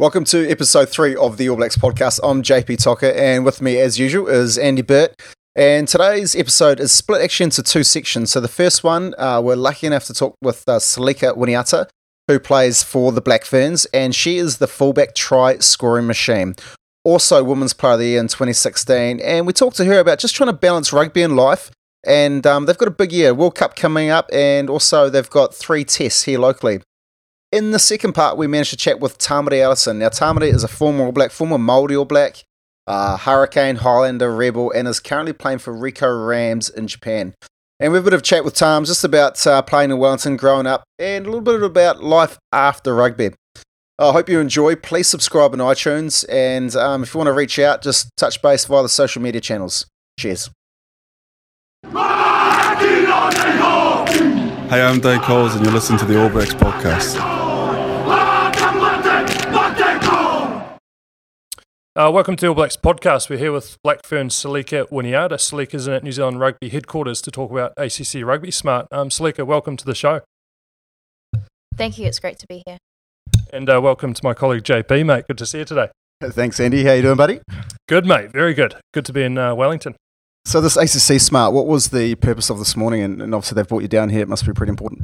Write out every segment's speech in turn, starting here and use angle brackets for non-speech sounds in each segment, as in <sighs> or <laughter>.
Welcome to episode three of the All Blacks podcast. I'm JP Tocker, and with me, as usual, is Andy Burt. And today's episode is split actually into two sections. So the first one, uh, we're lucky enough to talk with uh, Selica Winiata, who plays for the Black Ferns, and she is the fullback try scoring machine. Also, Women's Player of the Year in 2016. And we talked to her about just trying to balance rugby and life. And um, they've got a big year, World Cup coming up, and also they've got three tests here locally. In the second part, we managed to chat with Tamati Ellison. Now, Tamati is a former All Black, former Māori All Black, uh, Hurricane, Highlander, Rebel, and is currently playing for Ricoh Rams in Japan. And we have a bit of chat with Tam just about uh, playing in Wellington, growing up, and a little bit about life after rugby. I hope you enjoy. Please subscribe on iTunes, and um, if you want to reach out, just touch base via the social media channels. Cheers. Hey, I'm Dane Coles, and you're listening to the All Blacks podcast. Uh, welcome to All Blacks podcast. We're here with Blackfern Selica Winiata. Selica's in at New Zealand Rugby headquarters to talk about ACC Rugby Smart. Um, Selica, welcome to the show. Thank you. It's great to be here. And uh, welcome to my colleague JP, mate. Good to see you today. Thanks, Andy. How you doing, buddy? Good, mate. Very good. Good to be in uh, Wellington. So this ACC Smart, what was the purpose of this morning? And, and obviously they've brought you down here. It must be pretty important.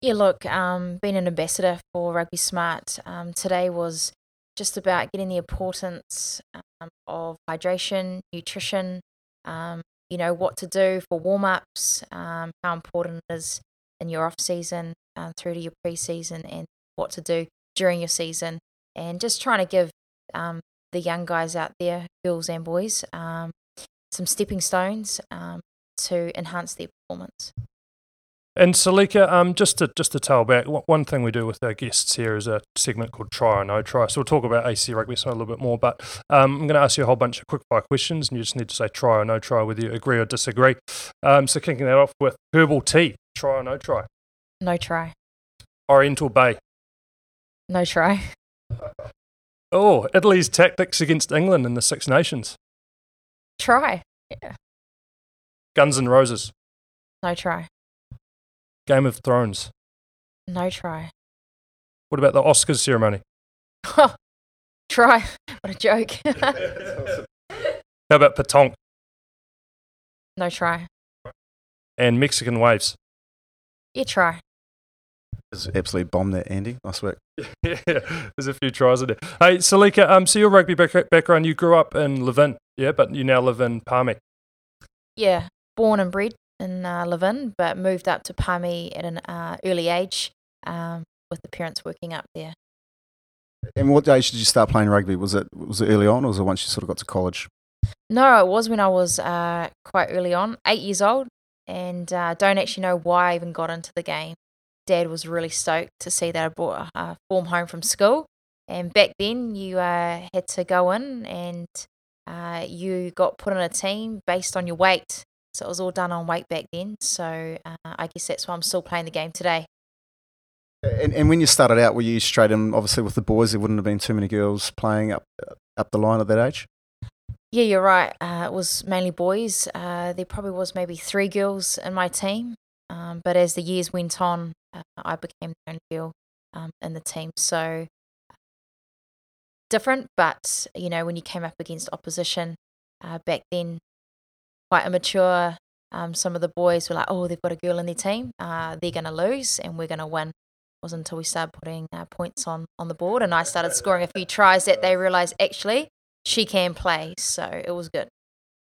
Yeah, look, um, being an ambassador for Rugby Smart, um, today was just about getting the importance um, of hydration, nutrition, um, you know, what to do for warm ups, um, how important it is in your off season uh, through to your pre season, and what to do during your season, and just trying to give um, the young guys out there, girls and boys, um, some stepping stones um, to enhance their performance. And Selica, um, just to just to tell back, one thing we do with our guests here is a segment called Try or No Try. So we'll talk about AC Rugby a little bit more, but um, I'm going to ask you a whole bunch of quick fire questions, and you just need to say try or no try, whether you agree or disagree. Um, so kicking that off with herbal tea, try or no try? No try. Oriental Bay. No try. Oh, Italy's tactics against England in the Six Nations. Try. Yeah. Guns and Roses. No try. Game of Thrones. No try. What about the Oscars ceremony? <laughs> try. What a joke. <laughs> How about pétanque? No try. And Mexican waves. You try. It's absolutely bombed that, Andy. Nice work. yeah, there's a few tries in there. Hey, Selica, um, so your rugby back- background, you grew up in Levin, yeah, but you now live in Palmy. Yeah, born and bred in uh, Levin, but moved up to Palmy at an uh, early age um, with the parents working up there. And what age did you start playing rugby? Was it was it early on, or was it once you sort of got to college? No, it was when I was uh, quite early on, eight years old, and uh, don't actually know why I even got into the game. Dad was really stoked to see that I brought a form home from school, and back then you uh, had to go in and uh, you got put on a team based on your weight. So it was all done on weight back then. So uh, I guess that's why I'm still playing the game today. And, and when you started out, were you straight in? Obviously, with the boys, there wouldn't have been too many girls playing up up the line at that age. Yeah, you're right. Uh, it was mainly boys. Uh, there probably was maybe three girls in my team, um, but as the years went on, uh, I became the only girl um, in the team. So different, but you know, when you came up against opposition uh, back then, quite immature. Um, some of the boys were like, "Oh, they've got a girl in their team. Uh, they're going to lose, and we're going to win." It wasn't until we started putting uh, points on on the board, and I started scoring a few tries that they realised actually she can play. So it was good.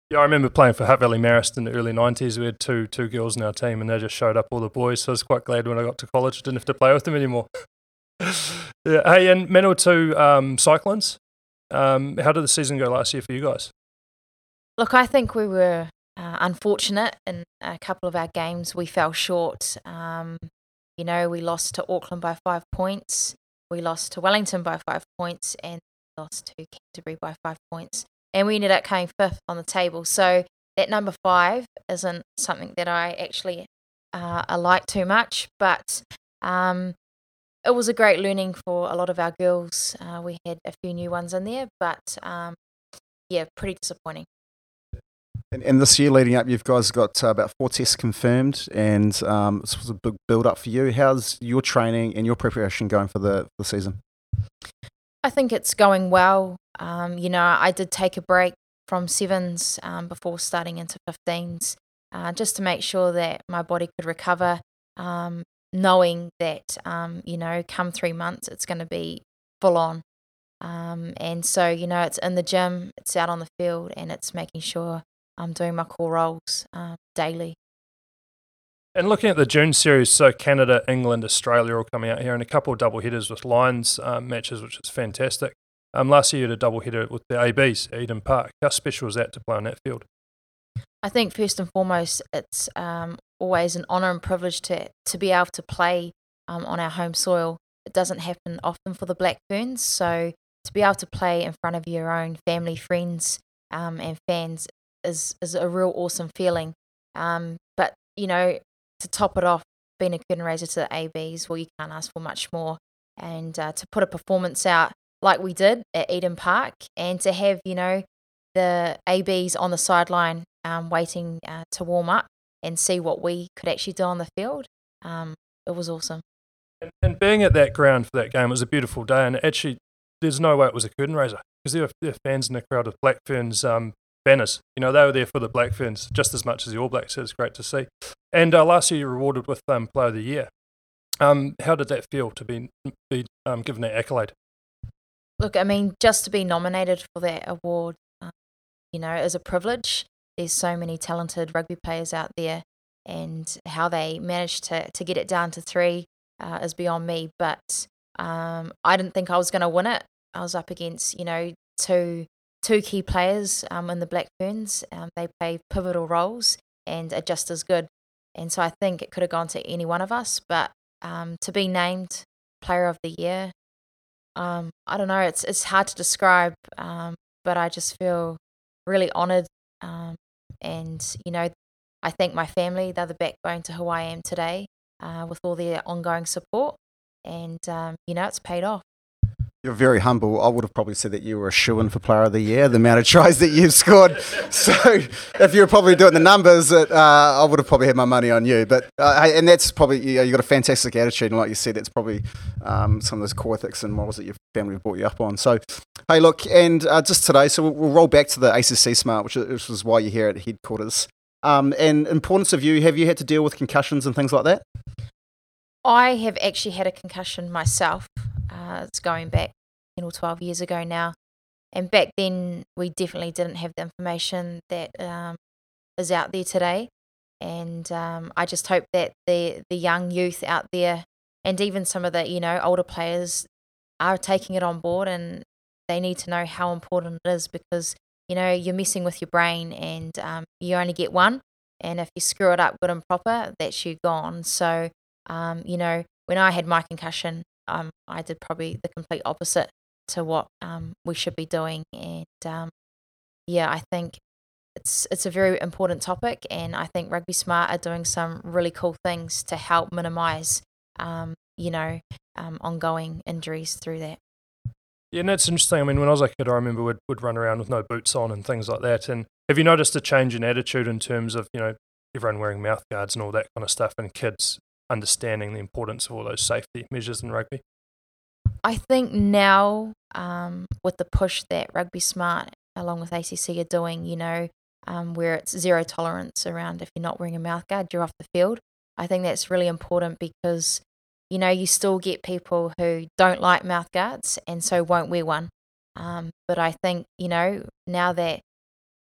Yeah, I remember playing for Hutt Valley Marist in the early '90s. We had two two girls in our team, and they just showed up all the boys. So I was quite glad when I got to college, I didn't have to play with them anymore. <laughs> yeah. Hey, and Manawatu um, Cyclones. Um, how did the season go last year for you guys? Look, I think we were uh, unfortunate in a couple of our games. We fell short. Um, you know, we lost to Auckland by five points. We lost to Wellington by five points, and lost to Canterbury by five points. And we ended up coming fifth on the table. So that number five isn't something that I actually uh, like too much, but um, it was a great learning for a lot of our girls. Uh, we had a few new ones in there, but um, yeah, pretty disappointing. And, and, this year leading up, you've guys got uh, about four tests confirmed, and um, this was a big build up for you. How's your training and your preparation going for the, the season? I think it's going well. Um, you know, I did take a break from sevens um, before starting into 15s uh, just to make sure that my body could recover, um, knowing that, um, you know, come three months, it's going to be full on. Um, and so, you know, it's in the gym, it's out on the field, and it's making sure I'm doing my core roles um, daily. And looking at the June series, so Canada, England, Australia all coming out here, and a couple of double headers with Lions um, matches, which is fantastic. Um, last year you had a double header with the ABs Eden Park. How special is that to play on that field? I think first and foremost, it's um, always an honour and privilege to to be able to play um, on our home soil. It doesn't happen often for the Black Ferns, so to be able to play in front of your own family, friends, um, and fans is is a real awesome feeling. Um, but you know, to top it off, being a curtain raiser to the ABs, well, you can't ask for much more. And uh, to put a performance out like we did at Eden Park, and to have you know the ABs on the sideline um, waiting uh, to warm up and see what we could actually do on the field, um, it was awesome. And, and, being at that ground for that game, it was a beautiful day, and actually, there's no way it was a curtain raiser because there were, there were fans in the crowd of Black Ferns um, banners. You know, they were there for the Black Ferns just as much as the All Blacks. So it's great to see. And uh, last year, you were rewarded with um, Player of the Year. Um, how did that feel to be, be um, given that accolade? Look, I mean, just to be nominated for that award, um, you know, is a privilege. There's so many talented rugby players out there, and how they managed to, to get it down to three uh, is beyond me. But um, I didn't think I was going to win it. I was up against, you know, two two key players um, in the Black Ferns. Um, they play pivotal roles and are just as good. And so I think it could have gone to any one of us, but um, to be named Player of the Year, um, I don't know. It's it's hard to describe, um, but I just feel really honoured. Um, and you know, I thank my family. They're the backbone to who I am today, uh, with all their ongoing support. And you know, it's paid off. You're very humble. I would have probably said that you were a shoe in for Player of the Year, the amount of tries that you've scored. <laughs> So if you were probably doing the numbers, uh, I would have probably had my money on you. But uh, and that's probably you you've got a fantastic attitude, and like you said, that's probably um, some of those core ethics and morals that your family brought you up on. So hey, look, and uh, just today, so we'll, we'll, roll back to the ACC Smart, which, which is why you're here at headquarters. Um, and importance of you, have you had to deal with concussions and things like that? I have actually had a concussion myself. Uh, it's going back 10 or 12 years ago now. And back then, we definitely didn't have the information that um, is out there today. And um, I just hope that the, the young youth out there and even some of the, you know, older players are taking it on board and they need to know how important it is because, you know, you're messing with your brain and um, you only get one. And if you screw it up good and proper, that's you gone. So, um, you know, when I had my concussion, um, I did probably the complete opposite to what um, we should be doing. And um, yeah, I think it's it's a very important topic, and I think Rugby Smart are doing some really cool things to help minimise, um, you know, um, ongoing injuries through that. Yeah, and that's interesting. I mean, when I was a kid, I remember would would run around with no boots on and things like that. And have you noticed a change in attitude in terms of you know everyone wearing mouth guards and all that kind of stuff, and kids understanding the importance of all those safety measures in rugby? I think now, um, with the push that Rugby Smart along with ACC are doing, you know, um, where it's zero tolerance around if you're not wearing a mouthguard, you're off the field. I think that's really important because, you know, you still get people who don't like mouthguards and so won't wear one. Um, but I think, you know, now that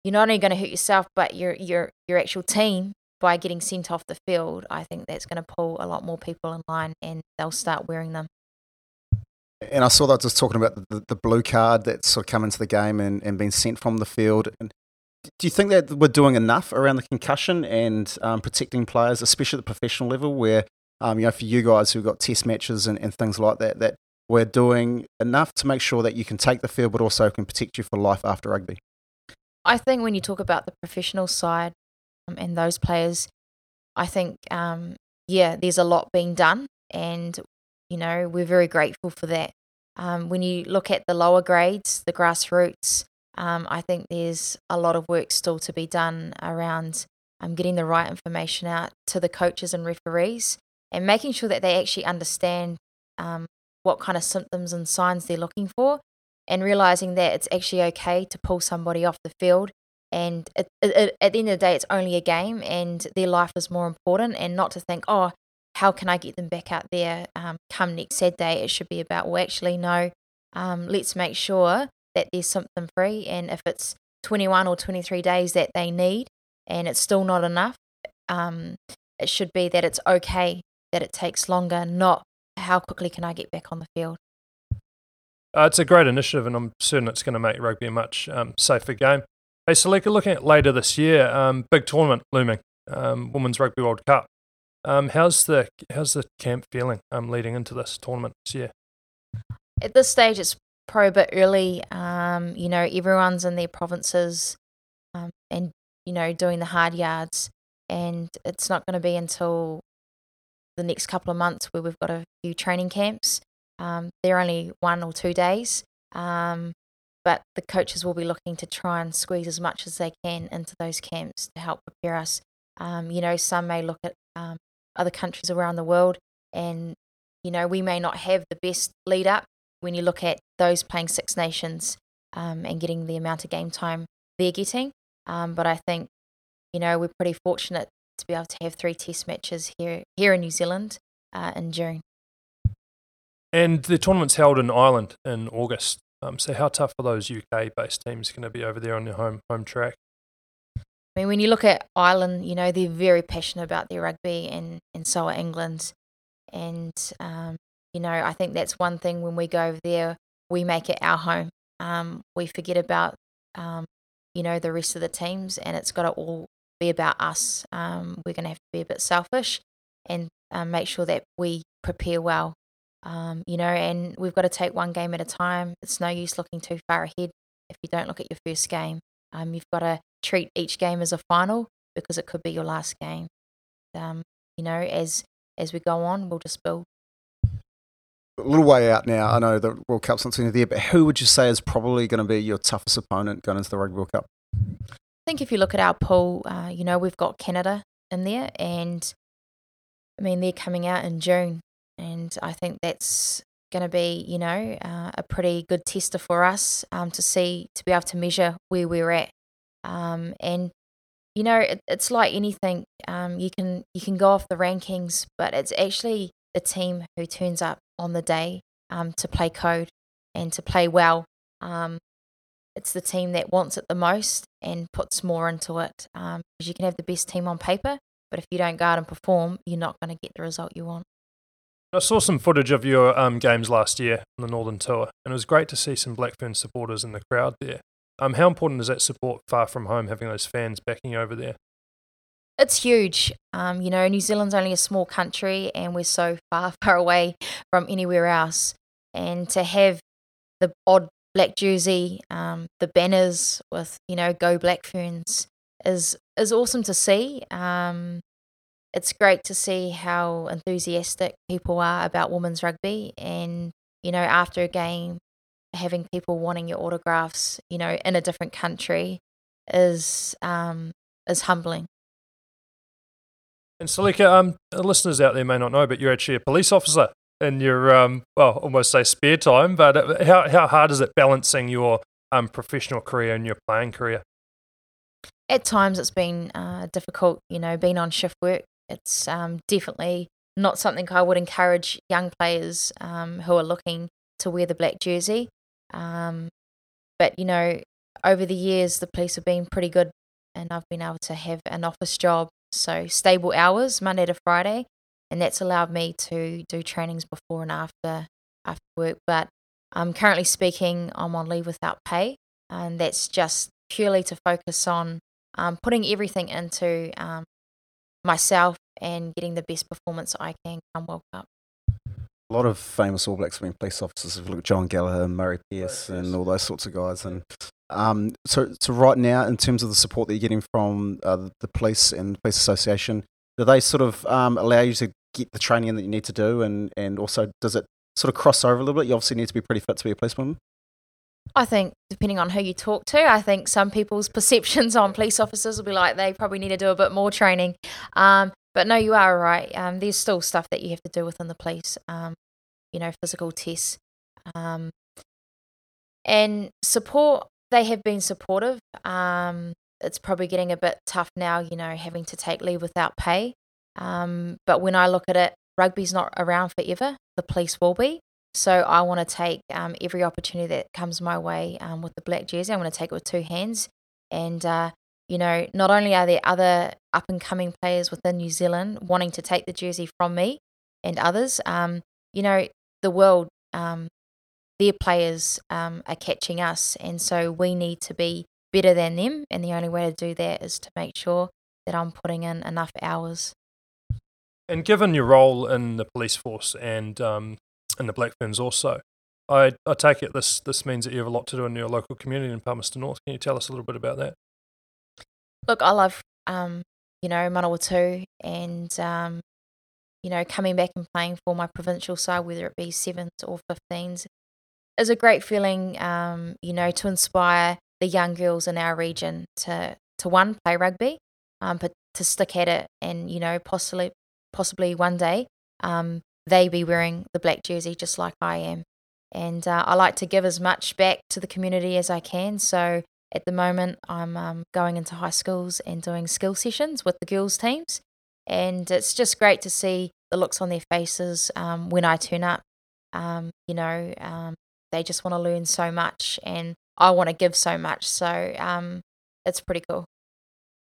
you're not only going to hurt yourself, but your your your actual team by getting sent off the field, I think that's going to pull a lot more people in line and they'll start wearing them. And I saw that just talking about the, the blue card that's sort of come into the game and, and been sent from the field. And do you think that we're doing enough around the concussion and um, protecting players, especially at the professional level, where um, you know for you guys who've got test matches and, and things like that, that we're doing enough to make sure that you can take the field, but also can protect you for life after rugby? I think when you talk about the professional side and those players, I think um, yeah, there's a lot being done, and you know, we're very grateful for that. Um, when you look at the lower grades, the grassroots, um, I think there's a lot of work still to be done around um, getting the right information out to the coaches and referees and making sure that they actually understand um, what kind of symptoms and signs they're looking for, and realizing that it's actually okay to pull somebody off the field. And it, it, at the end of the day, it's only a game, and their life is more important. And not to think, oh, how can I get them back out there um, come next Saturday? It should be about, well, actually, no, um, let's make sure that there's something free. And if it's 21 or 23 days that they need and it's still not enough, um, it should be that it's okay that it takes longer, not how quickly can I get back on the field. Uh, it's a great initiative, and I'm certain it's going to make rugby a much um, safer game. Hey, Selica, looking at later this year, um, big tournament looming, um, Women's Rugby World Cup. Um, how's the how's the camp feeling um, leading into this tournament this year? At this stage, it's probably a bit early. Um, you know, everyone's in their provinces, um, and you know, doing the hard yards, and it's not going to be until the next couple of months where we've got a few training camps. Um, they're only one or two days, um, but the coaches will be looking to try and squeeze as much as they can into those camps to help prepare us. Um, you know, some may look at um, other countries around the world, and you know, we may not have the best lead up when you look at those playing Six Nations um, and getting the amount of game time they're getting. Um, but I think, you know, we're pretty fortunate to be able to have three Test matches here here in New Zealand uh, in June. And the tournament's held in Ireland in August. Um, so how tough are those UK-based teams going to be over there on their home home track? I mean, when you look at Ireland, you know they're very passionate about their rugby, and and so are England. And um, you know, I think that's one thing when we go over there, we make it our home. Um, we forget about um, you know the rest of the teams, and it's got to all be about us. Um, we're going to have to be a bit selfish and um, make sure that we prepare well um, you know, and we've got to take one game at a time. It's no use looking too far ahead if you don't look at your first game. Um, you've got to treat each game as a final because it could be your last game. Um, you know, as as we go on, we'll just build. A little way out now. I know the World Cup's not seen there, but who would you say is probably going to be your toughest opponent going into the Rugby World Cup? I think if you look at our pool, uh, you know, we've got Canada in there, and I mean, they're coming out in June and I think that's going to be, you know, uh, a pretty good tester for us um, to see, to be able to measure where we're at. Um, and, you know, it, it's like anything. Um, you can you can go off the rankings, but it's actually the team who turns up on the day um, to play code and to play well. Um, it's the team that wants it the most and puts more into it. Because um, you can have the best team on paper, but if you don't go out and perform, you're not going to get the result you want. I saw some footage of your um, games last year on the Northern Tour, and it was great to see some Blackfern supporters in the crowd there. Um, how important is that support far from home, having those fans backing over there? It's huge. Um, you know, New Zealand's only a small country, and we're so far, <laughs> far away from anywhere else. And to have the odd black jersey, um, the banners with you know "Go Black Ferns" is is awesome to see. Um, it's great to see how enthusiastic people are about women's rugby and you know after a game having people wanting your autographs you know in a different country is um is humbling and Selica, um, listeners out there may not know, but you're actually a police officer in your, um, well, almost say spare time. But uh, how how hard is it balancing your um, professional career and your playing career? At times, it's been uh, difficult. You know, being on shift work it's um, definitely not something I would encourage young players um, who are looking to wear the black jersey. Um, but, you know, over the years, the police have been pretty good and I've been able to have an office job. So, stable hours, Monday to Friday. And that's allowed me to do trainings before and after after work. But I'm currently speaking, I'm on leave without pay. And that's just purely to focus on um, putting everything into um, myself and getting the best performance I can come World Cup. A lot of famous All Blacks have been police officers. If you look at John Gallagher, Murray Pierce, and all those sorts of guys. And um, so, so right now, in terms of the support that you're getting from uh, the police and the police association, do they sort of um, allow you to get the training that you need to do? And, and also, does it sort of cross over a little bit? You obviously need to be pretty fit to be a policeman. I think depending on who you talk to, I think some people's <laughs> perceptions on police officers will be like they probably need to do a bit more training. Um, but no, you are right. Um, there's still stuff that you have to do within the police. Um, you know, physical tests. Um, and support, they have been supportive. Um, it's probably getting a bit tough now, you know, having to take leave without pay. Um, but when I look at it, rugby's not around forever. The police will be. So I want to take um, every opportunity that comes my way um, with the black jersey. I want to take it with two hands. And, uh, you know, not only are there other up and coming players within New Zealand wanting to take the jersey from me and others, um, you know, the world, um, their players um, are catching us. And so we need to be better than them. And the only way to do that is to make sure that I'm putting in enough hours. And given your role in the police force and um, in the Black Ferns also, I, I take it this this means that you have a lot to do in your local community in Palmerston North. Can you tell us a little bit about that? Look, I love um, you know Manawatu and um, you know coming back and playing for my provincial side, whether it be sevens or fifteens, is a great feeling. Um, you know to inspire the young girls in our region to to one play rugby, um, but to stick at it and you know possibly possibly one day um, they be wearing the black jersey just like I am. And uh, I like to give as much back to the community as I can. So at the moment, I'm um, going into high schools and doing skill sessions with the girls' teams. And it's just great to see the looks on their faces um, when I turn up. Um, you know, um, they just want to learn so much, and I want to give so much. So um, it's pretty cool.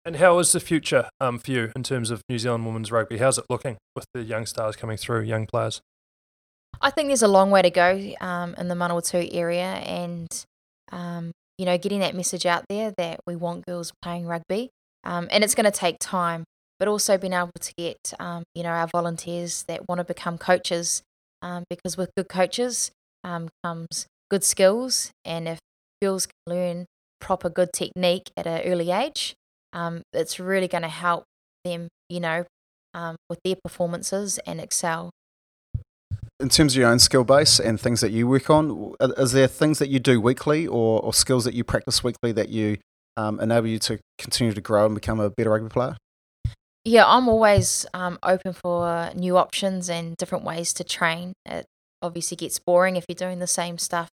And how is the future um, for you in terms of New Zealand women's rugby? How's it looking with the young stars coming through, young players? I think there's a long way to go um, in the Manawatu area, and um, you know, getting that message out there that we want girls playing rugby, um, and it's going to take time. But also being able to get, um, you know, our volunteers that want to become coaches, um, because with good coaches um, comes good skills, and if girls can learn proper good technique at an early age, um, it's really going to help them, you know, um, with their performances and excel. In terms of your own skill base and things that you work on, is there things that you do weekly or, or skills that you practice weekly that you um, enable you to continue to grow and become a better rugby player? Yeah, I'm always um, open for new options and different ways to train. It obviously gets boring if you're doing the same stuff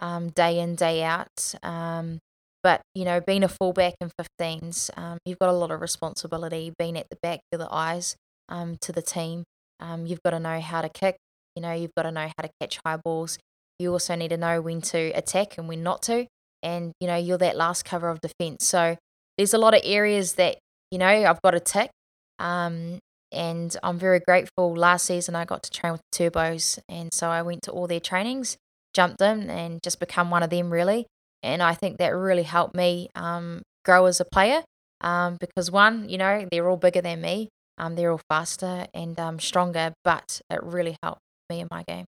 um, day in, day out. Um, but you know, being a fullback in 15s, um, you've got a lot of responsibility. Being at the back, you're the eyes um, to the team. Um, you've got to know how to kick. You know, you've got to know how to catch high balls. You also need to know when to attack and when not to. And you know, you're that last cover of defence. So there's a lot of areas that you know I've got to tick. Um, and I'm very grateful. Last season, I got to train with Turbos, and so I went to all their trainings, jumped them, and just become one of them really and I think that really helped me um, grow as a player um, because one, you know, they're all bigger than me, um, they're all faster and um, stronger, but it really helped me in my game.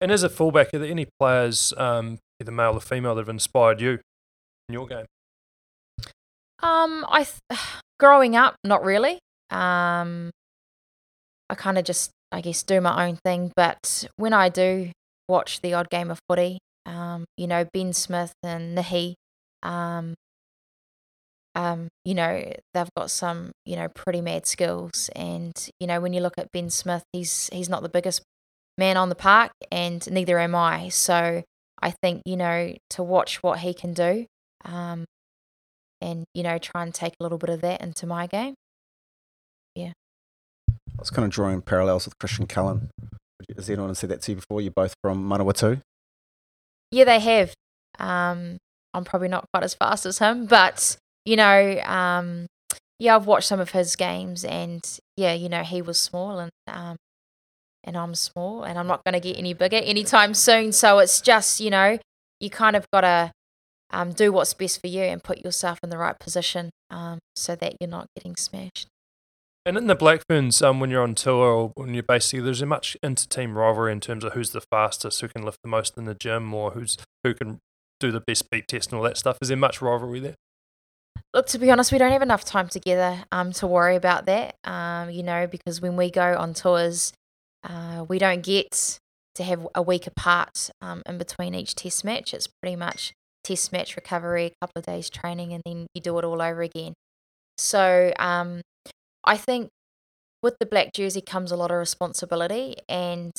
And as a fullback, are there any players, um, either male or female, that have inspired you in your game? Um, I th- <sighs> growing up, not really. Um, I kind of just, I guess, do my own thing. But when I do watch the odd game of footy, um, you know, Ben Smith and Nehe, um, um, you know, they've got some, you know, pretty mad skills. And, you know, when you look at Ben Smith, he's he's not the biggest man on the park and neither am I. So I think, you know, to watch what he can do, um, and, you know, try and take a little bit of that into my game. Yeah. I was kind of drawing parallels with Christian Cullen. Has anyone said that to you before? You're both from Manawatu? Yeah, they have. Um, I'm probably not quite as fast as him, but you know, um, yeah, I've watched some of his games, and yeah, you know, he was small, and um, and I'm small, and I'm not going to get any bigger anytime soon. So it's just, you know, you kind of got to um, do what's best for you and put yourself in the right position um, so that you're not getting smashed. And in the Black Ferns, um, when you're on tour or when you're basically, there's a much inter-team rivalry in terms of who's the fastest, who can lift the most in the gym, or who's who can do the best beat test and all that stuff. Is there much rivalry there? Look, to be honest, we don't have enough time together um, to worry about that. Um, you know, because when we go on tours, uh, we don't get to have a week apart um, in between each test match. It's pretty much test match recovery, a couple of days training, and then you do it all over again. So um, I think with the black jersey comes a lot of responsibility, and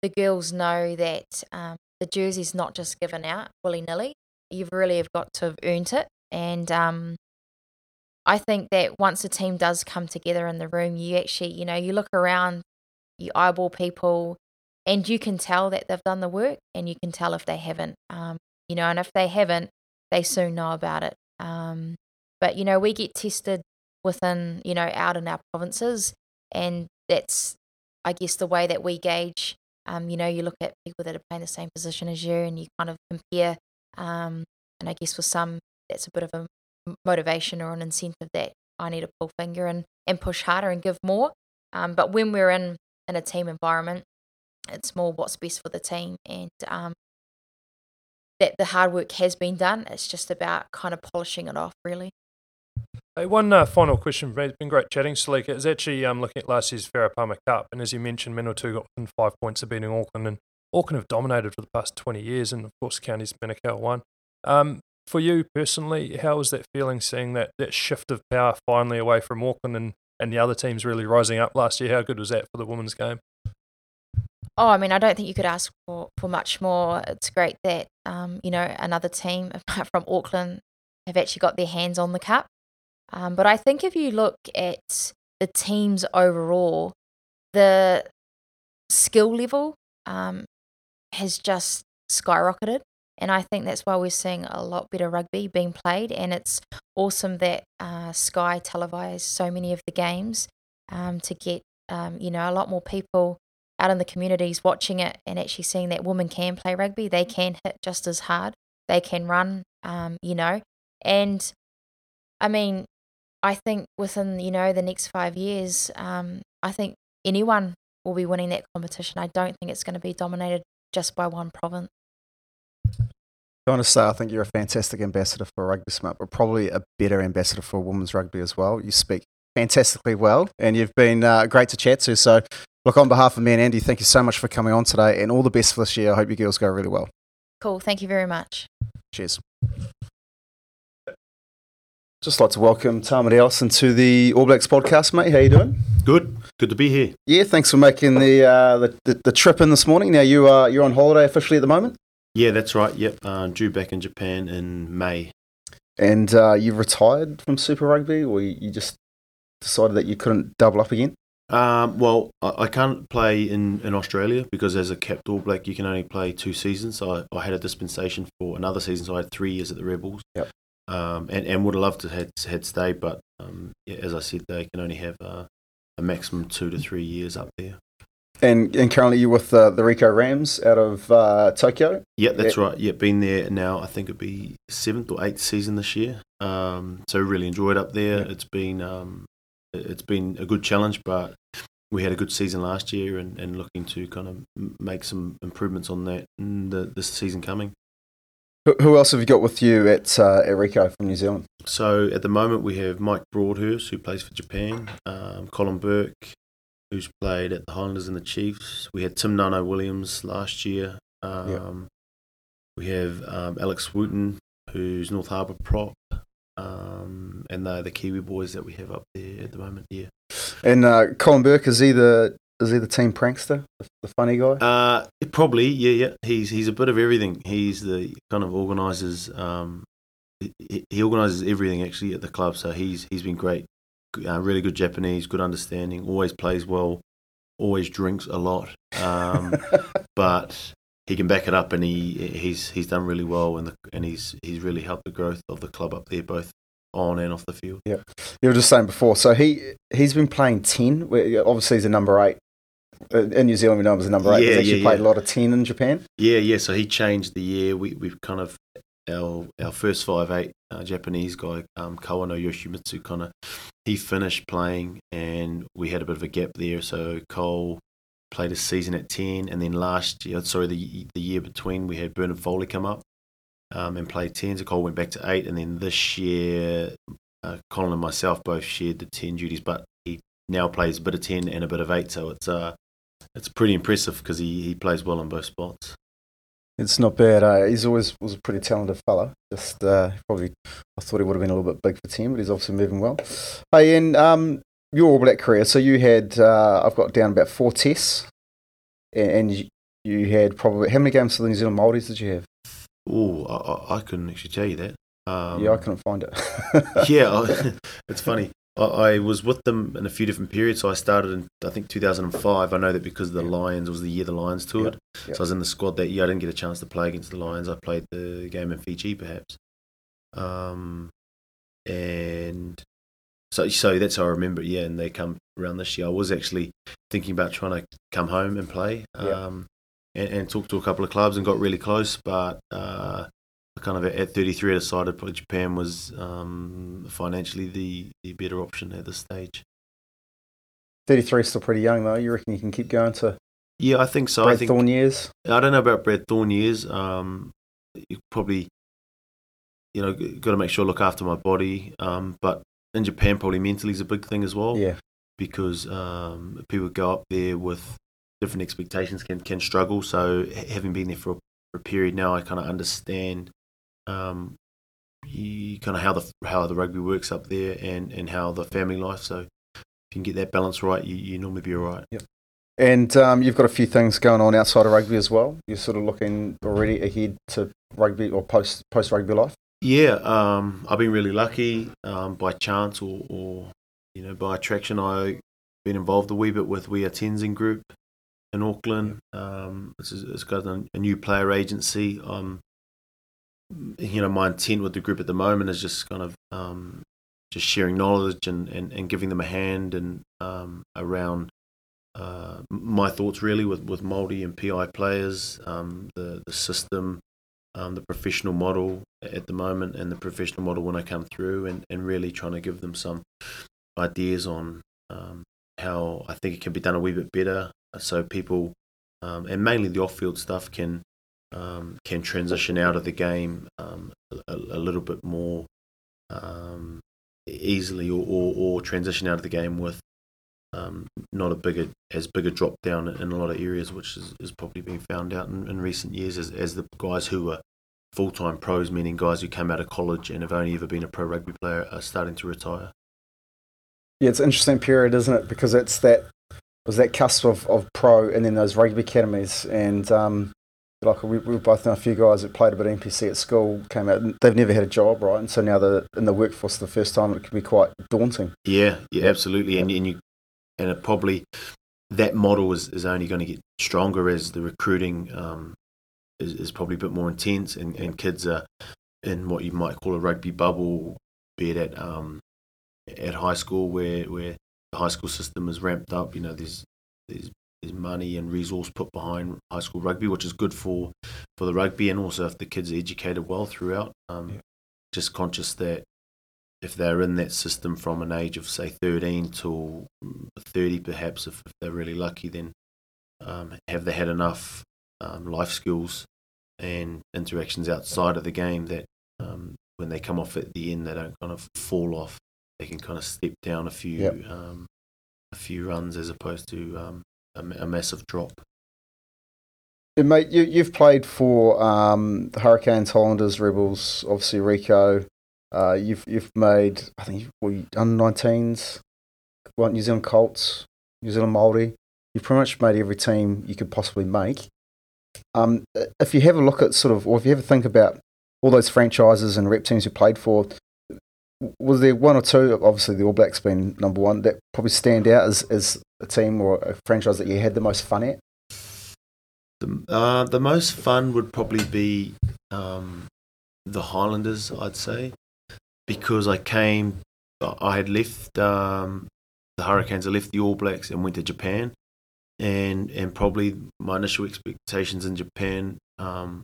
the girls know that um, the jersey's not just given out willy nilly. You've really have got to have earned it. And um, I think that once a team does come together in the room, you actually, you know, you look around, you eyeball people, and you can tell that they've done the work, and you can tell if they haven't. Um, you know, and if they haven't, they soon know about it. Um, but you know, we get tested within, you know, out in our provinces, and that's, I guess, the way that we gauge. Um, you know, you look at people that are playing the same position as you, and you kind of compare. Um, and I guess for some, that's a bit of a motivation or an incentive that I need to pull finger and and push harder and give more. Um, but when we're in in a team environment, it's more what's best for the team, and um, that the hard work has been done. It's just about kind of polishing it off, really. Hey, one uh, final question for me. It's been great chatting, Selica. It's actually um, looking at last year's Farah Palmer Cup, and as you mentioned, Manawatu got within five points of beating Auckland, and Auckland have dominated for the past 20 years, and of course, Counties Manukau won. Um, for you personally, how was that feeling seeing that, that shift of power finally away from Auckland and, and the other teams really rising up last year? How good was that for the women's game? Oh, I mean, I don't think you could ask for, for much more. It's great that, um, you know, another team <laughs> apart from Auckland have actually got their hands on the cup. Um, but I think if you look at the teams overall, the skill level um, has just skyrocketed. And I think that's why we're seeing a lot better rugby being played. And it's awesome that uh, Sky televised so many of the games um, to get, um, you know, a lot more people out in the communities watching it and actually seeing that women can play rugby. They can hit just as hard. They can run, um, you know. And I mean, I think within, you know, the next five years, um, I think anyone will be winning that competition. I don't think it's going to be dominated just by one province. I want to say I think you're a fantastic ambassador for Rugby Smart, but probably a better ambassador for women's rugby as well. You speak fantastically well, and you've been uh, great to chat to. So, look, on behalf of me and Andy, thank you so much for coming on today, and all the best for this year. I hope you girls go really well. Cool. Thank you very much. Cheers. Just like to welcome Tamati Ellison to the All Blacks podcast, mate. How you doing? Good, good to be here. Yeah, thanks for making the uh, the, the, the trip in this morning. Now you are you're on holiday officially at the moment. Yeah, that's right. Yep, uh, due back in Japan in May. And uh, you've retired from Super Rugby, or you, you just decided that you couldn't double up again? Um, well, I, I, can't play in, in Australia because as a capped All Black, you can only play two seasons. So I, I had a dispensation for another season, so I had three years at the Rebels. Yep. Um, and, and would have loved to had had stayed, but um, yeah, as I said, they can only have uh, a maximum two to three years up there. And and currently you're with uh, the Ricoh Rams out of uh, Tokyo. Yeah, that's yeah. right. Yeah, been there now. I think it'd be seventh or eighth season this year. Um, so really enjoyed up there. Yeah. It's been um, it's been a good challenge, but we had a good season last year, and, and looking to kind of make some improvements on that in the this season coming. Who else have you got with you at uh, at Ricoh from New Zealand? So at the moment we have Mike Broadhurst who plays for Japan, um, Colin Bourke, who's played at the Highlanders and the Chiefs. We had Tim Nanai-Williams last year. Um, yeah. We have um, Alex Wooten, who's North Harbour prop. Um, and they're the Kiwi boys that we have up there at the moment. Yeah. And uh, Colin Bourke is he the is he the team prankster, the, funny guy? Uh, probably. Yeah, yeah. He's he's a bit of everything. He's the kind of organises. Um, he, he organises everything actually at the club. So he's he's been great uh, really good Japanese, good understanding, always plays well, always drinks a lot, um, <laughs> but he can back it up, and he he's he's done really well, and the, and he's he's really helped the growth of the club up there, both on and off the field. Yeah, you were just saying before, so he he's been playing ten. Obviously, he's a number eight. Uh, in New Zealand, we know him as a number eight. Yeah, he's actually yeah, played yeah. a lot of ten in Japan. Yeah, yeah. So he changed the year. We we've kind of our our first five eight uh, Japanese guy um, Kawano Yoshimitsu kind of he finished playing and we had a bit of a gap there. So Cole played a season at ten, and then last year, sorry, the the year between we had Bernard Foley come up um, and play ten. So Cole went back to eight, and then this year uh, Colin and myself both shared the ten duties, but he now plays a bit of ten and a bit of eight. So it's uh it's pretty impressive because he, he plays well on both spots. It's not bad. Uh, he's always was a pretty talented fella. Just uh, probably, I thought he would have been a little bit big for team, but he's obviously moving well. Hey, in um, your All Black career, so you had uh, I've got down about four tests, and, and you had probably how many games for the New Zealand Māoris did you have? Oh, I, I, I couldn't actually tell you that. Um, yeah, I couldn't find it. <laughs> yeah, I, <laughs> it's funny. I, I was with them in a few different periods. So I started in I think 2005. I know that because the Lions was the year the Lions toured. Yep. So I was in the squad that year. I didn't get a chance to play against the Lions. I played the game in Fiji, perhaps. Um, and so so that's how I remember. it, Yeah, and they come around this year. I was actually thinking about trying to come home and play. Yep. Um, and, and talked to a couple of clubs and got really close, but. Uh, kind of at 33 I decided probably Japan was um, financially the, the better option at this stage. 33 is still pretty young though. You reckon you can keep going to Yeah, I think so. I think Thorn years? I don't know about Brad Thorn years. Um, you probably, you know, got to make sure I look after my body. Um, but in Japan, probably mentally is a big thing as well. Yeah. Because um, people go up there with different expectations can can struggle. So having been there for a, for a period now, I kind of understand. Um, you kind of how the how the rugby works up there and, and how the family life. So if you can get that balance right, you, you normally be all right. And um, you've got a few things going on outside of rugby as well. You're sort of looking already ahead to rugby or post post rugby life. Yeah, um, I've been really lucky um, by chance or, or you know by attraction. I've been involved a wee bit with We Are Tenzing Group in Auckland. Um, it's, it's got a, a new player agency. Um, you know, my intent with the group at the moment is just kind of um, just sharing knowledge and, and, and giving them a hand and um, around uh, my thoughts really with, with Māori and PI players, um, the the system, um, the professional model at the moment, and the professional model when I come through, and, and really trying to give them some ideas on um, how I think it can be done a wee bit better, so people um, and mainly the off-field stuff can um, can transition out of the game um, a, a little bit more um, easily, or, or, or transition out of the game with um, not a bigger as big a drop down in a lot of areas, which is, is probably been found out in, in recent years as, as the guys who are full time pros, meaning guys who came out of college and have only ever been a pro rugby player, are starting to retire. Yeah, it's an interesting period, isn't it? Because it's that was that cusp of, of pro and then those rugby academies and um, like we, we both know a few guys that played a bit of NPC at school came out and they've never had a job right and so now they're in the workforce for the first time it can be quite daunting Yeah, yeah, absolutely, and and you and it probably that model is, is only going to get stronger as the recruiting um, is, is probably a bit more intense, and, and kids are in what you might call a rugby bubble, be it at um, at high school where where the high school system is ramped up. You know, there's there's there's money and resource put behind high school rugby, which is good for for the rugby, and also if the kids are educated well throughout. Um, Yeah. Just conscious that if they're in that system from an age of say 13 till 30 perhaps if, if they're really lucky then um, have they had enough um, life skills and interactions outside of the game that um, when they come off at the end they don't kind of fall off they can kind of step down a few Yep. um, a few runs as opposed to um, a, a massive drop mate, you, you've played for um, the Hurricanes, Highlanders, Rebels, obviously Ricoh. Uh, you've you've made I think you- under 19s, well, New Zealand Colts, New Zealand Māori. You've pretty much made every team you could possibly make. Um, if you have a look at sort of, or if you ever think about all those franchises and rep teams you played for, was there one or two? Obviously, the All Blacks being number one that probably stand out as, as a team or a franchise that you had the most fun at. The, uh, the most fun would probably be um, the Highlanders, I'd say, because I came, I had left um, the Hurricanes, I left the All Blacks and went to Japan, and and probably my initial expectations in Japan, um,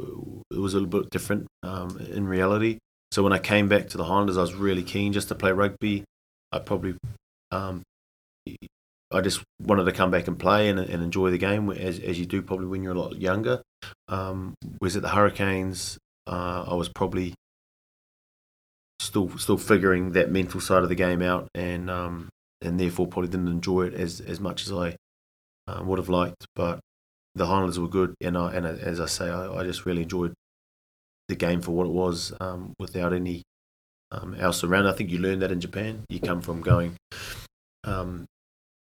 it was a little bit different um, in reality. So when I came back to the Highlanders, I was really keen just to play rugby. I probably um, I just wanted to come back and play and, and enjoy the game as, as you do probably when you're a lot younger. Um, whereas at the Hurricanes, uh, I was probably still still figuring that mental side of the game out, and um, and therefore probably didn't enjoy it as, as much as I uh, would have liked. But the Highlanders were good, and I, and as I say, I, I just really enjoyed the game for what it was, um, without any um, else around. I think you learn that in Japan. You come from going um,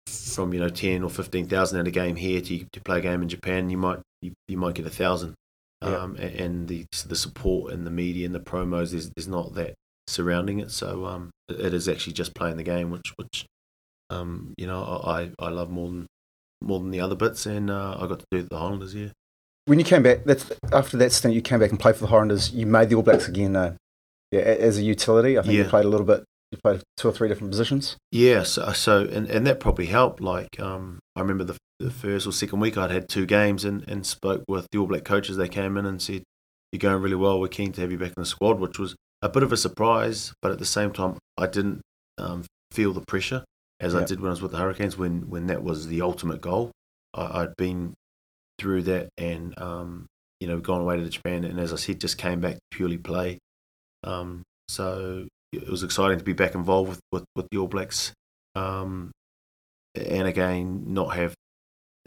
from you know ten or fifteen thousand at a game here to to play a game in Japan, you might you, you might get a thousand. Yeah. Um, and the the support and the media and the promos is is not that surrounding it. So um, it is actually just playing the game, which which um, you know I I love more than more than the other bits, and uh, I got to do it the Highlanders. Yeah. When you came back, that's after that stint, you came back and played for the Highlanders. You made the All Blacks again, uh, yeah, as a utility. I think you played a little bit. You played two or three different positions. Yeah, so, so and, and that probably helped. Like, um, I remember the, the first or second week I'd had two games and, and spoke with the All Black coaches. They came in and said, You're going really well. We're keen to have you back in the squad, which was a bit of a surprise. But at the same time, I didn't um, feel the pressure as I did when I was with the Hurricanes when, when that was the ultimate goal. I, I'd been through that and, um, you know, gone away to Japan. And as I said, just came back to purely play. Um, so it was exciting to be back involved with, with, with the All Blacks. Um, and again, not have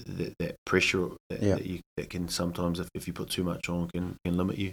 that, that pressure that, Yeah. that, you, that can sometimes, if, if you put too much on, can, can limit you.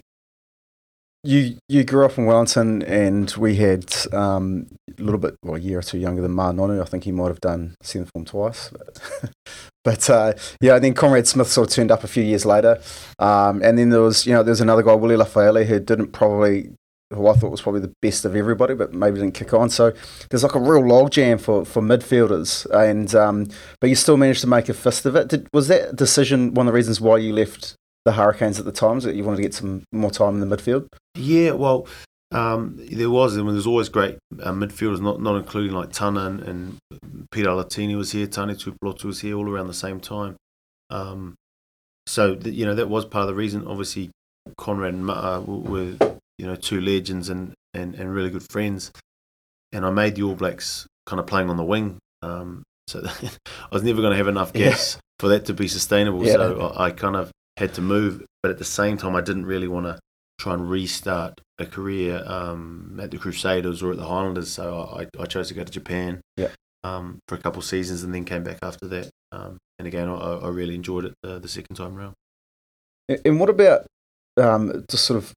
You you grew up in Wellington, and we had um, a little bit, well, a year or two younger than Ma'a Nonu. I think he might have done seventh form twice. But, <laughs> but uh, yeah, and then Conrad Smith sort of turned up a few years later. Um, and then there was, you know, there's another guy, Willie Lafaele, who didn't probably, who I thought was probably the best of everybody, but maybe didn't kick on. So there's like a real logjam for, for midfielders. And um, but you still managed to make a fist of it. Did, was that decision one of the reasons why you left the Hurricanes at the time? Was that you wanted to get some more time in the midfield? Yeah, well, um, there was, I mean, there's always great uh, midfielders, not not including like Tana and, and Peter Alatini was here, Tani Tupulotu was here, all around the same time. Um, so th- you know that was part of the reason. Obviously, Conrad and Ma'a were, were you know two legends and, and, and really good friends, and I made the All Blacks kind of playing on the wing. Um, so <laughs> I was never going to have enough Yeah. gas for that to be sustainable. Yeah. So I, I kind of had to move, but at the same time, I didn't really want to try and restart a career um, at the Crusaders or at the Highlanders. So I, I chose to go to Japan Yeah. um, for a couple of seasons and then came back after that. Um, and again, I, I really enjoyed it the, the second time around. And- And what about um, just sort of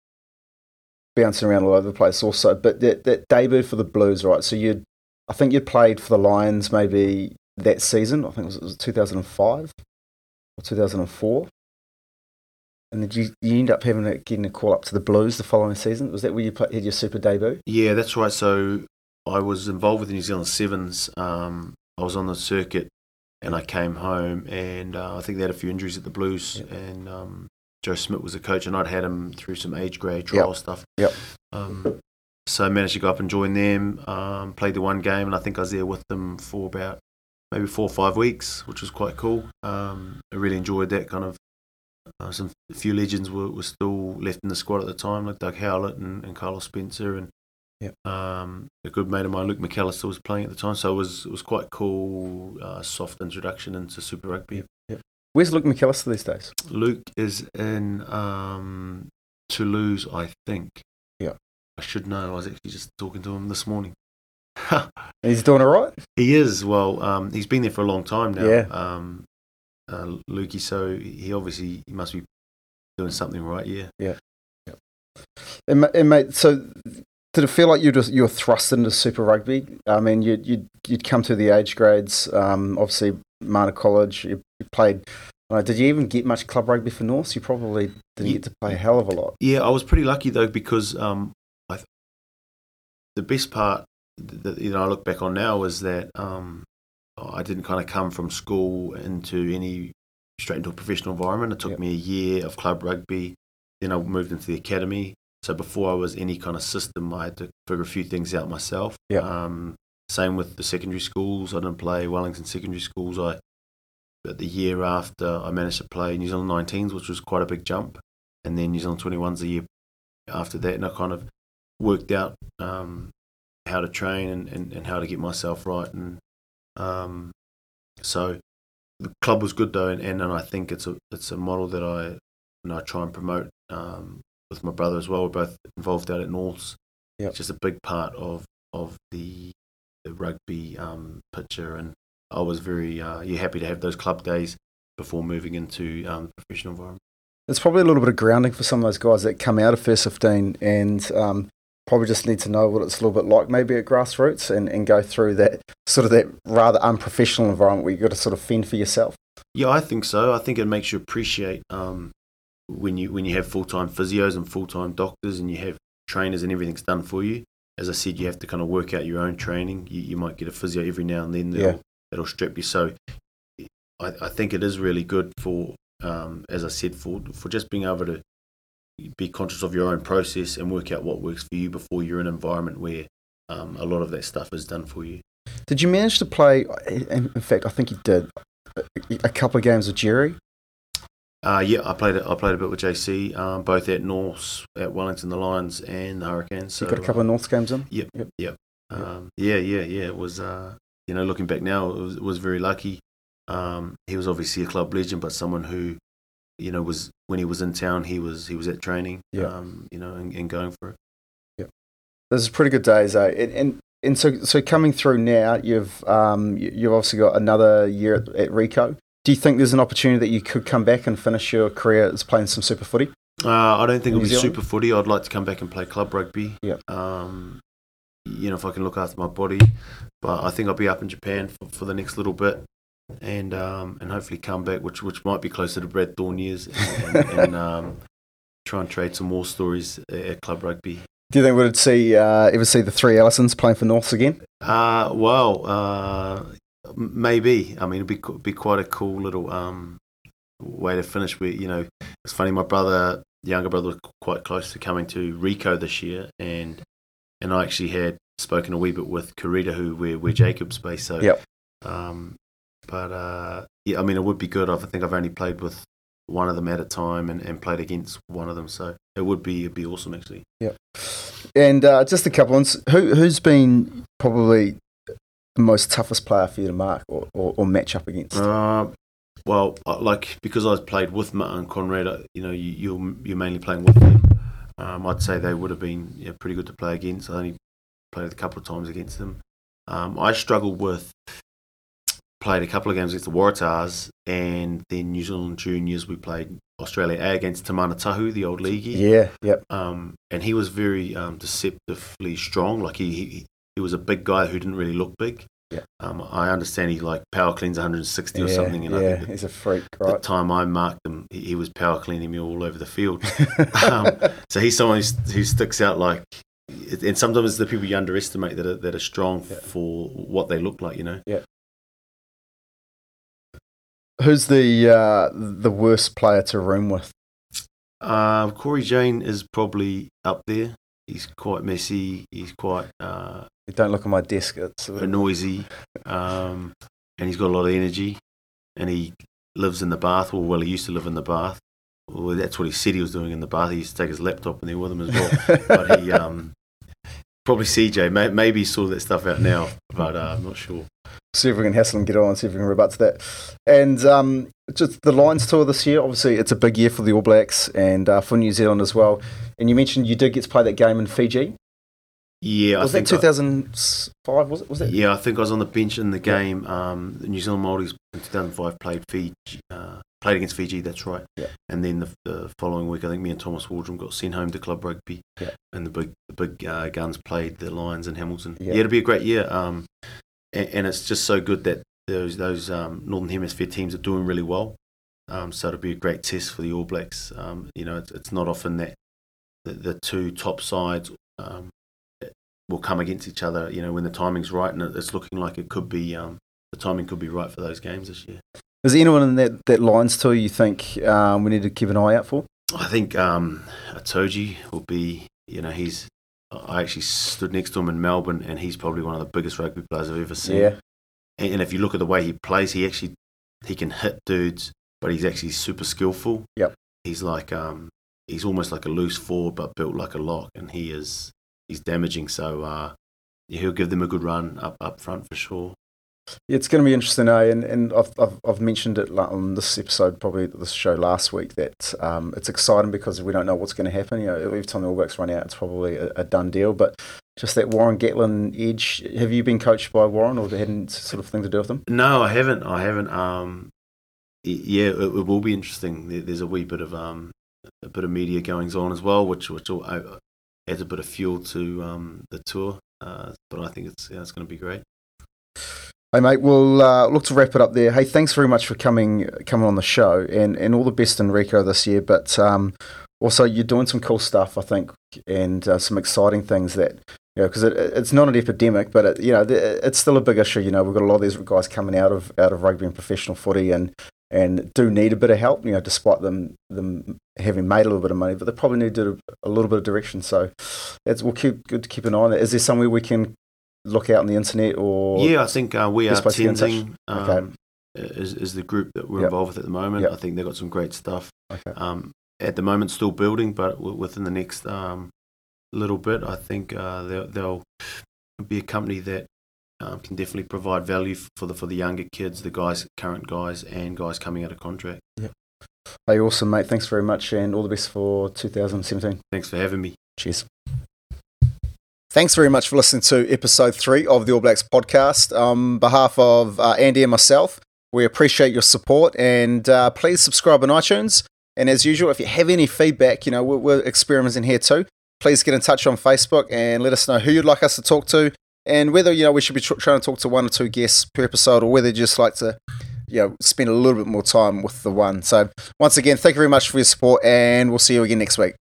bouncing around all over the place also? But that, that debut for the Blues, right? So you'd, I think you'd played for the Lions maybe that season. I think it was, it was 2005 or 2004. And did you, you end up having a, getting a call up to the Blues the following season? Was that where you had your super debut? Yeah, that's right. So I was involved with the New Zealand Sevens. Um, I was on the circuit and I came home and uh, I think they had a few injuries at the Blues Yeah. and um, Joe Smith was the coach and I'd had him through some age grade trial Yep. stuff. Yep. Um, so I managed to go up and join them, um, played the one game and I think I was there with them for about maybe four or five weeks, which was quite cool. Um, I really enjoyed that kind of. Uh, some a few legends were, were still left in the squad at the time, like Doug Howlett and, and Carlos Spencer, and Yep. um, a good mate of mine, Luke McAlister, was playing at the time. So it was it was quite cool, uh, soft introduction into Super Rugby. Where's Luke McAlister these days? Luke is in um, Toulouse, I think. Yeah. I should know. I was actually just talking to him this morning. <laughs> He's doing all right? He is well. Um, he's been there for a long time now. Yeah. Um, uh, Lukey, so he obviously he must be doing something right. Yeah. And, ma- and mate, so did it feel like you just you were thrust into Super Rugby? I mean, you'd you'd, you'd come through the age grades. Um, obviously, Mana College. You, you played. Uh, did you even get much club rugby for North? You probably didn't Ye- get to play a hell of a lot. Yeah, I was pretty lucky though because um, I the best part that you know I look back on now was that um, I didn't kind of come from school into any straight into a professional environment. It took Yep. me a year of club rugby. Then I moved into the academy. So before I was any kind of system, I had to figure a few things out myself. Yeah. Um, same with the secondary schools. I didn't play Wellington secondary schools. I but the year after I managed to play New Zealand 19s, which was quite a big jump, and then New Zealand 21s the year after that, and I kind of worked out um, how to train and, and, and how to get myself right, and um, so the club was good though, and, and, and I think it's a it's a model that I know, I try and promote um, with my brother as well. We're both involved out at Norths. Yep. It's just a big part of of the the rugby um, picture, and I was very uh, yeah, happy to have those club days before moving into um, the professional environment. It's probably a little bit of grounding for some of those guys that come out of first fifteen and um, probably just need to know what it's a little bit like maybe at grassroots and, and go through that sort of that rather unprofessional environment where you've got to sort of fend for yourself. Yeah, I think so. I think it makes you appreciate um, when you when you have full time physios and full time doctors and you have trainers and everything's done for you. As I said, you have to kind of work out your own training. You, you might get a physio every now and then that'll, Yeah. that'll strip you. So I, I think it is really good for, um, as I said, for for just being able to be conscious of your own process and work out what works for you before you're in an environment where um, a lot of that stuff is done for you. Did you manage to play? In fact, I think you did a- a couple of games with Jerry. Uh, yeah, I played. I played a bit with JC, um, both at North, at Wellington, the Lions, and the Hurricanes. So, you got a couple of North games in. Yep, Yep. yep. Um, yeah, yeah, yeah. It was, uh, you know, looking back now, it was, it was very lucky. Um, he was obviously a club legend, but someone who, you know, was when he was in town, he was he was at training. Yeah. Um, you know, and, and going for it. Yeah, those are pretty good days, eh? And and, and so so coming through now, you've um you- you've obviously got another year at, at Ricoh. Do you think there's an opportunity that you could come back and finish your career as playing some super footy? Uh, I don't think it'll be super footy. I'd like to come back and play club rugby. Yep. Um, you know, if I can look after my body, but I think I'll be up in Japan for, for the next little bit, and um, and hopefully come back, which which might be closer to Brad Thorn years, and, <laughs> and, um, try and trade some more stories at club rugby. Do you think we would see uh, ever see the three Ellisons playing for Norths again? Uh, well, uh, maybe. I mean, it'd be be quite a cool little um, way to finish. With you know, it's funny. My brother, younger brother, was quite close to coming to Ricoh this year, and and I actually had spoken a wee bit with Kurita, who where where Jacob's based. So, Yep. Um, but uh, yeah, I mean, it would be good. I think I've only played with one of them at a time, and, and played against one of them. So it would be it'd be awesome actually. Yeah. And uh, just a couple ones. Who who's been probably the most toughest player for you to mark or, or, or match up against? Uh, well, like because I played with Matt and Conrad, uh, you know, you, you're you're mainly playing with them. Um, I'd say they would have been yeah, pretty good to play against. I only played a couple of times against them. Um, I struggled with played a couple of games against the Waratahs, and then New Zealand juniors. We played Australia A against Timana Tahu, the old leaguey. yeah, yep. Um, and he was very um, deceptively strong. Like he, he he was a big guy who didn't really look big. Yeah. Um, I understand he like power cleans 160 or something, and I yeah, he's a freak, Right? the time I marked him, he, he was power cleaning me all over the field. <laughs> um, so he's someone who, who sticks out like, and sometimes it's the people you underestimate that are, that are strong Yeah. for what they look like, you know. Who's the uh, the worst player to room with? Uh, Cory Jane is probably up there. He's quite messy. He's quite uh, Don't look at my desk. It's a bit- noisy, um, and he's got a lot of energy. And he lives in the bath. Or well, he used to live in the bath. Well, that's what he said he was doing in the bath. He used to take his laptop in there with him as well. <laughs> but he um, probably CJ. May, maybe he saw that stuff out now, but uh, I'm not sure. see if we can hassle and get on, see if we can rebut to that. And um, just the Lions tour this year, obviously it's a big year for the All Blacks and uh, for New Zealand as well. And you mentioned you did get to play that game in Fiji. Yeah, was I that think 2005? Was it? Was it? Yeah, I think I was on the bench in the game. Um, the New Zealand Māoris in 2005 played Fiji, uh, played against Fiji. That's right. Yeah. And then the, the following week, I think me and Thomas Waldrom got sent home to club rugby. Yeah. And the big the big uh, guns played the Lions in Hamilton. Yeah. Yeah, it'll be a great year. Um, and, and it's just so good that those those um, Northern Hemisphere teams are doing really well. Um, so it'll be a great test for the All Blacks. Um, you know, it's, it's not often that the, the two top sides um, will come against each other. You know, when the timing's right, and it's looking like it could be um, the timing could be right for those games this year. Is there anyone in that, that Lions tour you think um, we need to keep an eye out for? I think um, Itoje will be. You know, he's. I actually stood next to him in Melbourne, and he's probably one of the biggest rugby players I've ever seen. Yeah. And, and if you look at the way he plays, he actually he can hit dudes, but he's actually super skillful. Yep. He's like um, he's almost like a loose forward, but built like a lock, and he is he's damaging. So uh, yeah, he'll give them a good run up up front for sure. It's going to be interesting, eh? And, and I've, I've, I've mentioned it on this episode, probably this show last week, that um, it's exciting because we don't know what's going to happen. You know, every time the All Blacks run out, it's probably a, a done deal. But just that Warren Gatland edge, have you been coached by Warren or had any sort of thing to do with them? No, I haven't. I haven't. Um, yeah, it, it will be interesting. There, there's a wee bit of um, a bit of media goings on as well, which which will, uh, adds a bit of fuel to um, the tour. Uh, but I think it's yeah, it's going to be great. Hey mate, we'll uh, look to wrap it up there. Hey, thanks very much for coming coming on the show, and, and all the best in Ricoh this year. But um, also, you're doing some cool stuff, I think, and uh, some exciting things that you know, because it, it's not an epidemic, but it, you know, it's still a big issue. You know, we've got a lot of these guys coming out of out of rugby and professional footy, and and do need a bit of help. You know, despite them them having made a little bit of money, but they probably need a, a little bit of direction. So, it's we'll keep good to keep an eye on that. Is there somewhere we can look out on the internet or yeah i think uh, we are tending um, okay. is, is the group that we're Yep. involved with at the moment Yep. i think they've got some great stuff okay. um, at the moment still building but w- within the next um, little bit i think uh, they'll, they'll be a company that um, can definitely provide value for the for the younger kids the guys current guys and guys coming out of contract Yeah, Hey, awesome, mate. Thanks very much, and all the best for 2017. thanks for having me Cheers. Thanks very much for listening to episode three of the All Blacks podcast. On behalf of uh, Andy and myself, we appreciate your support and uh, please subscribe on iTunes. And as usual, if you have any feedback, you know, we're, we're experimenting here too. Please get in touch on Facebook and let us know who you'd like us to talk to and whether, you know, we should be tr- trying to talk to one or two guests per episode or whether you just like to, you know, spend a little bit more time with the one. So once again, thank you very much for your support and we'll see you again next week.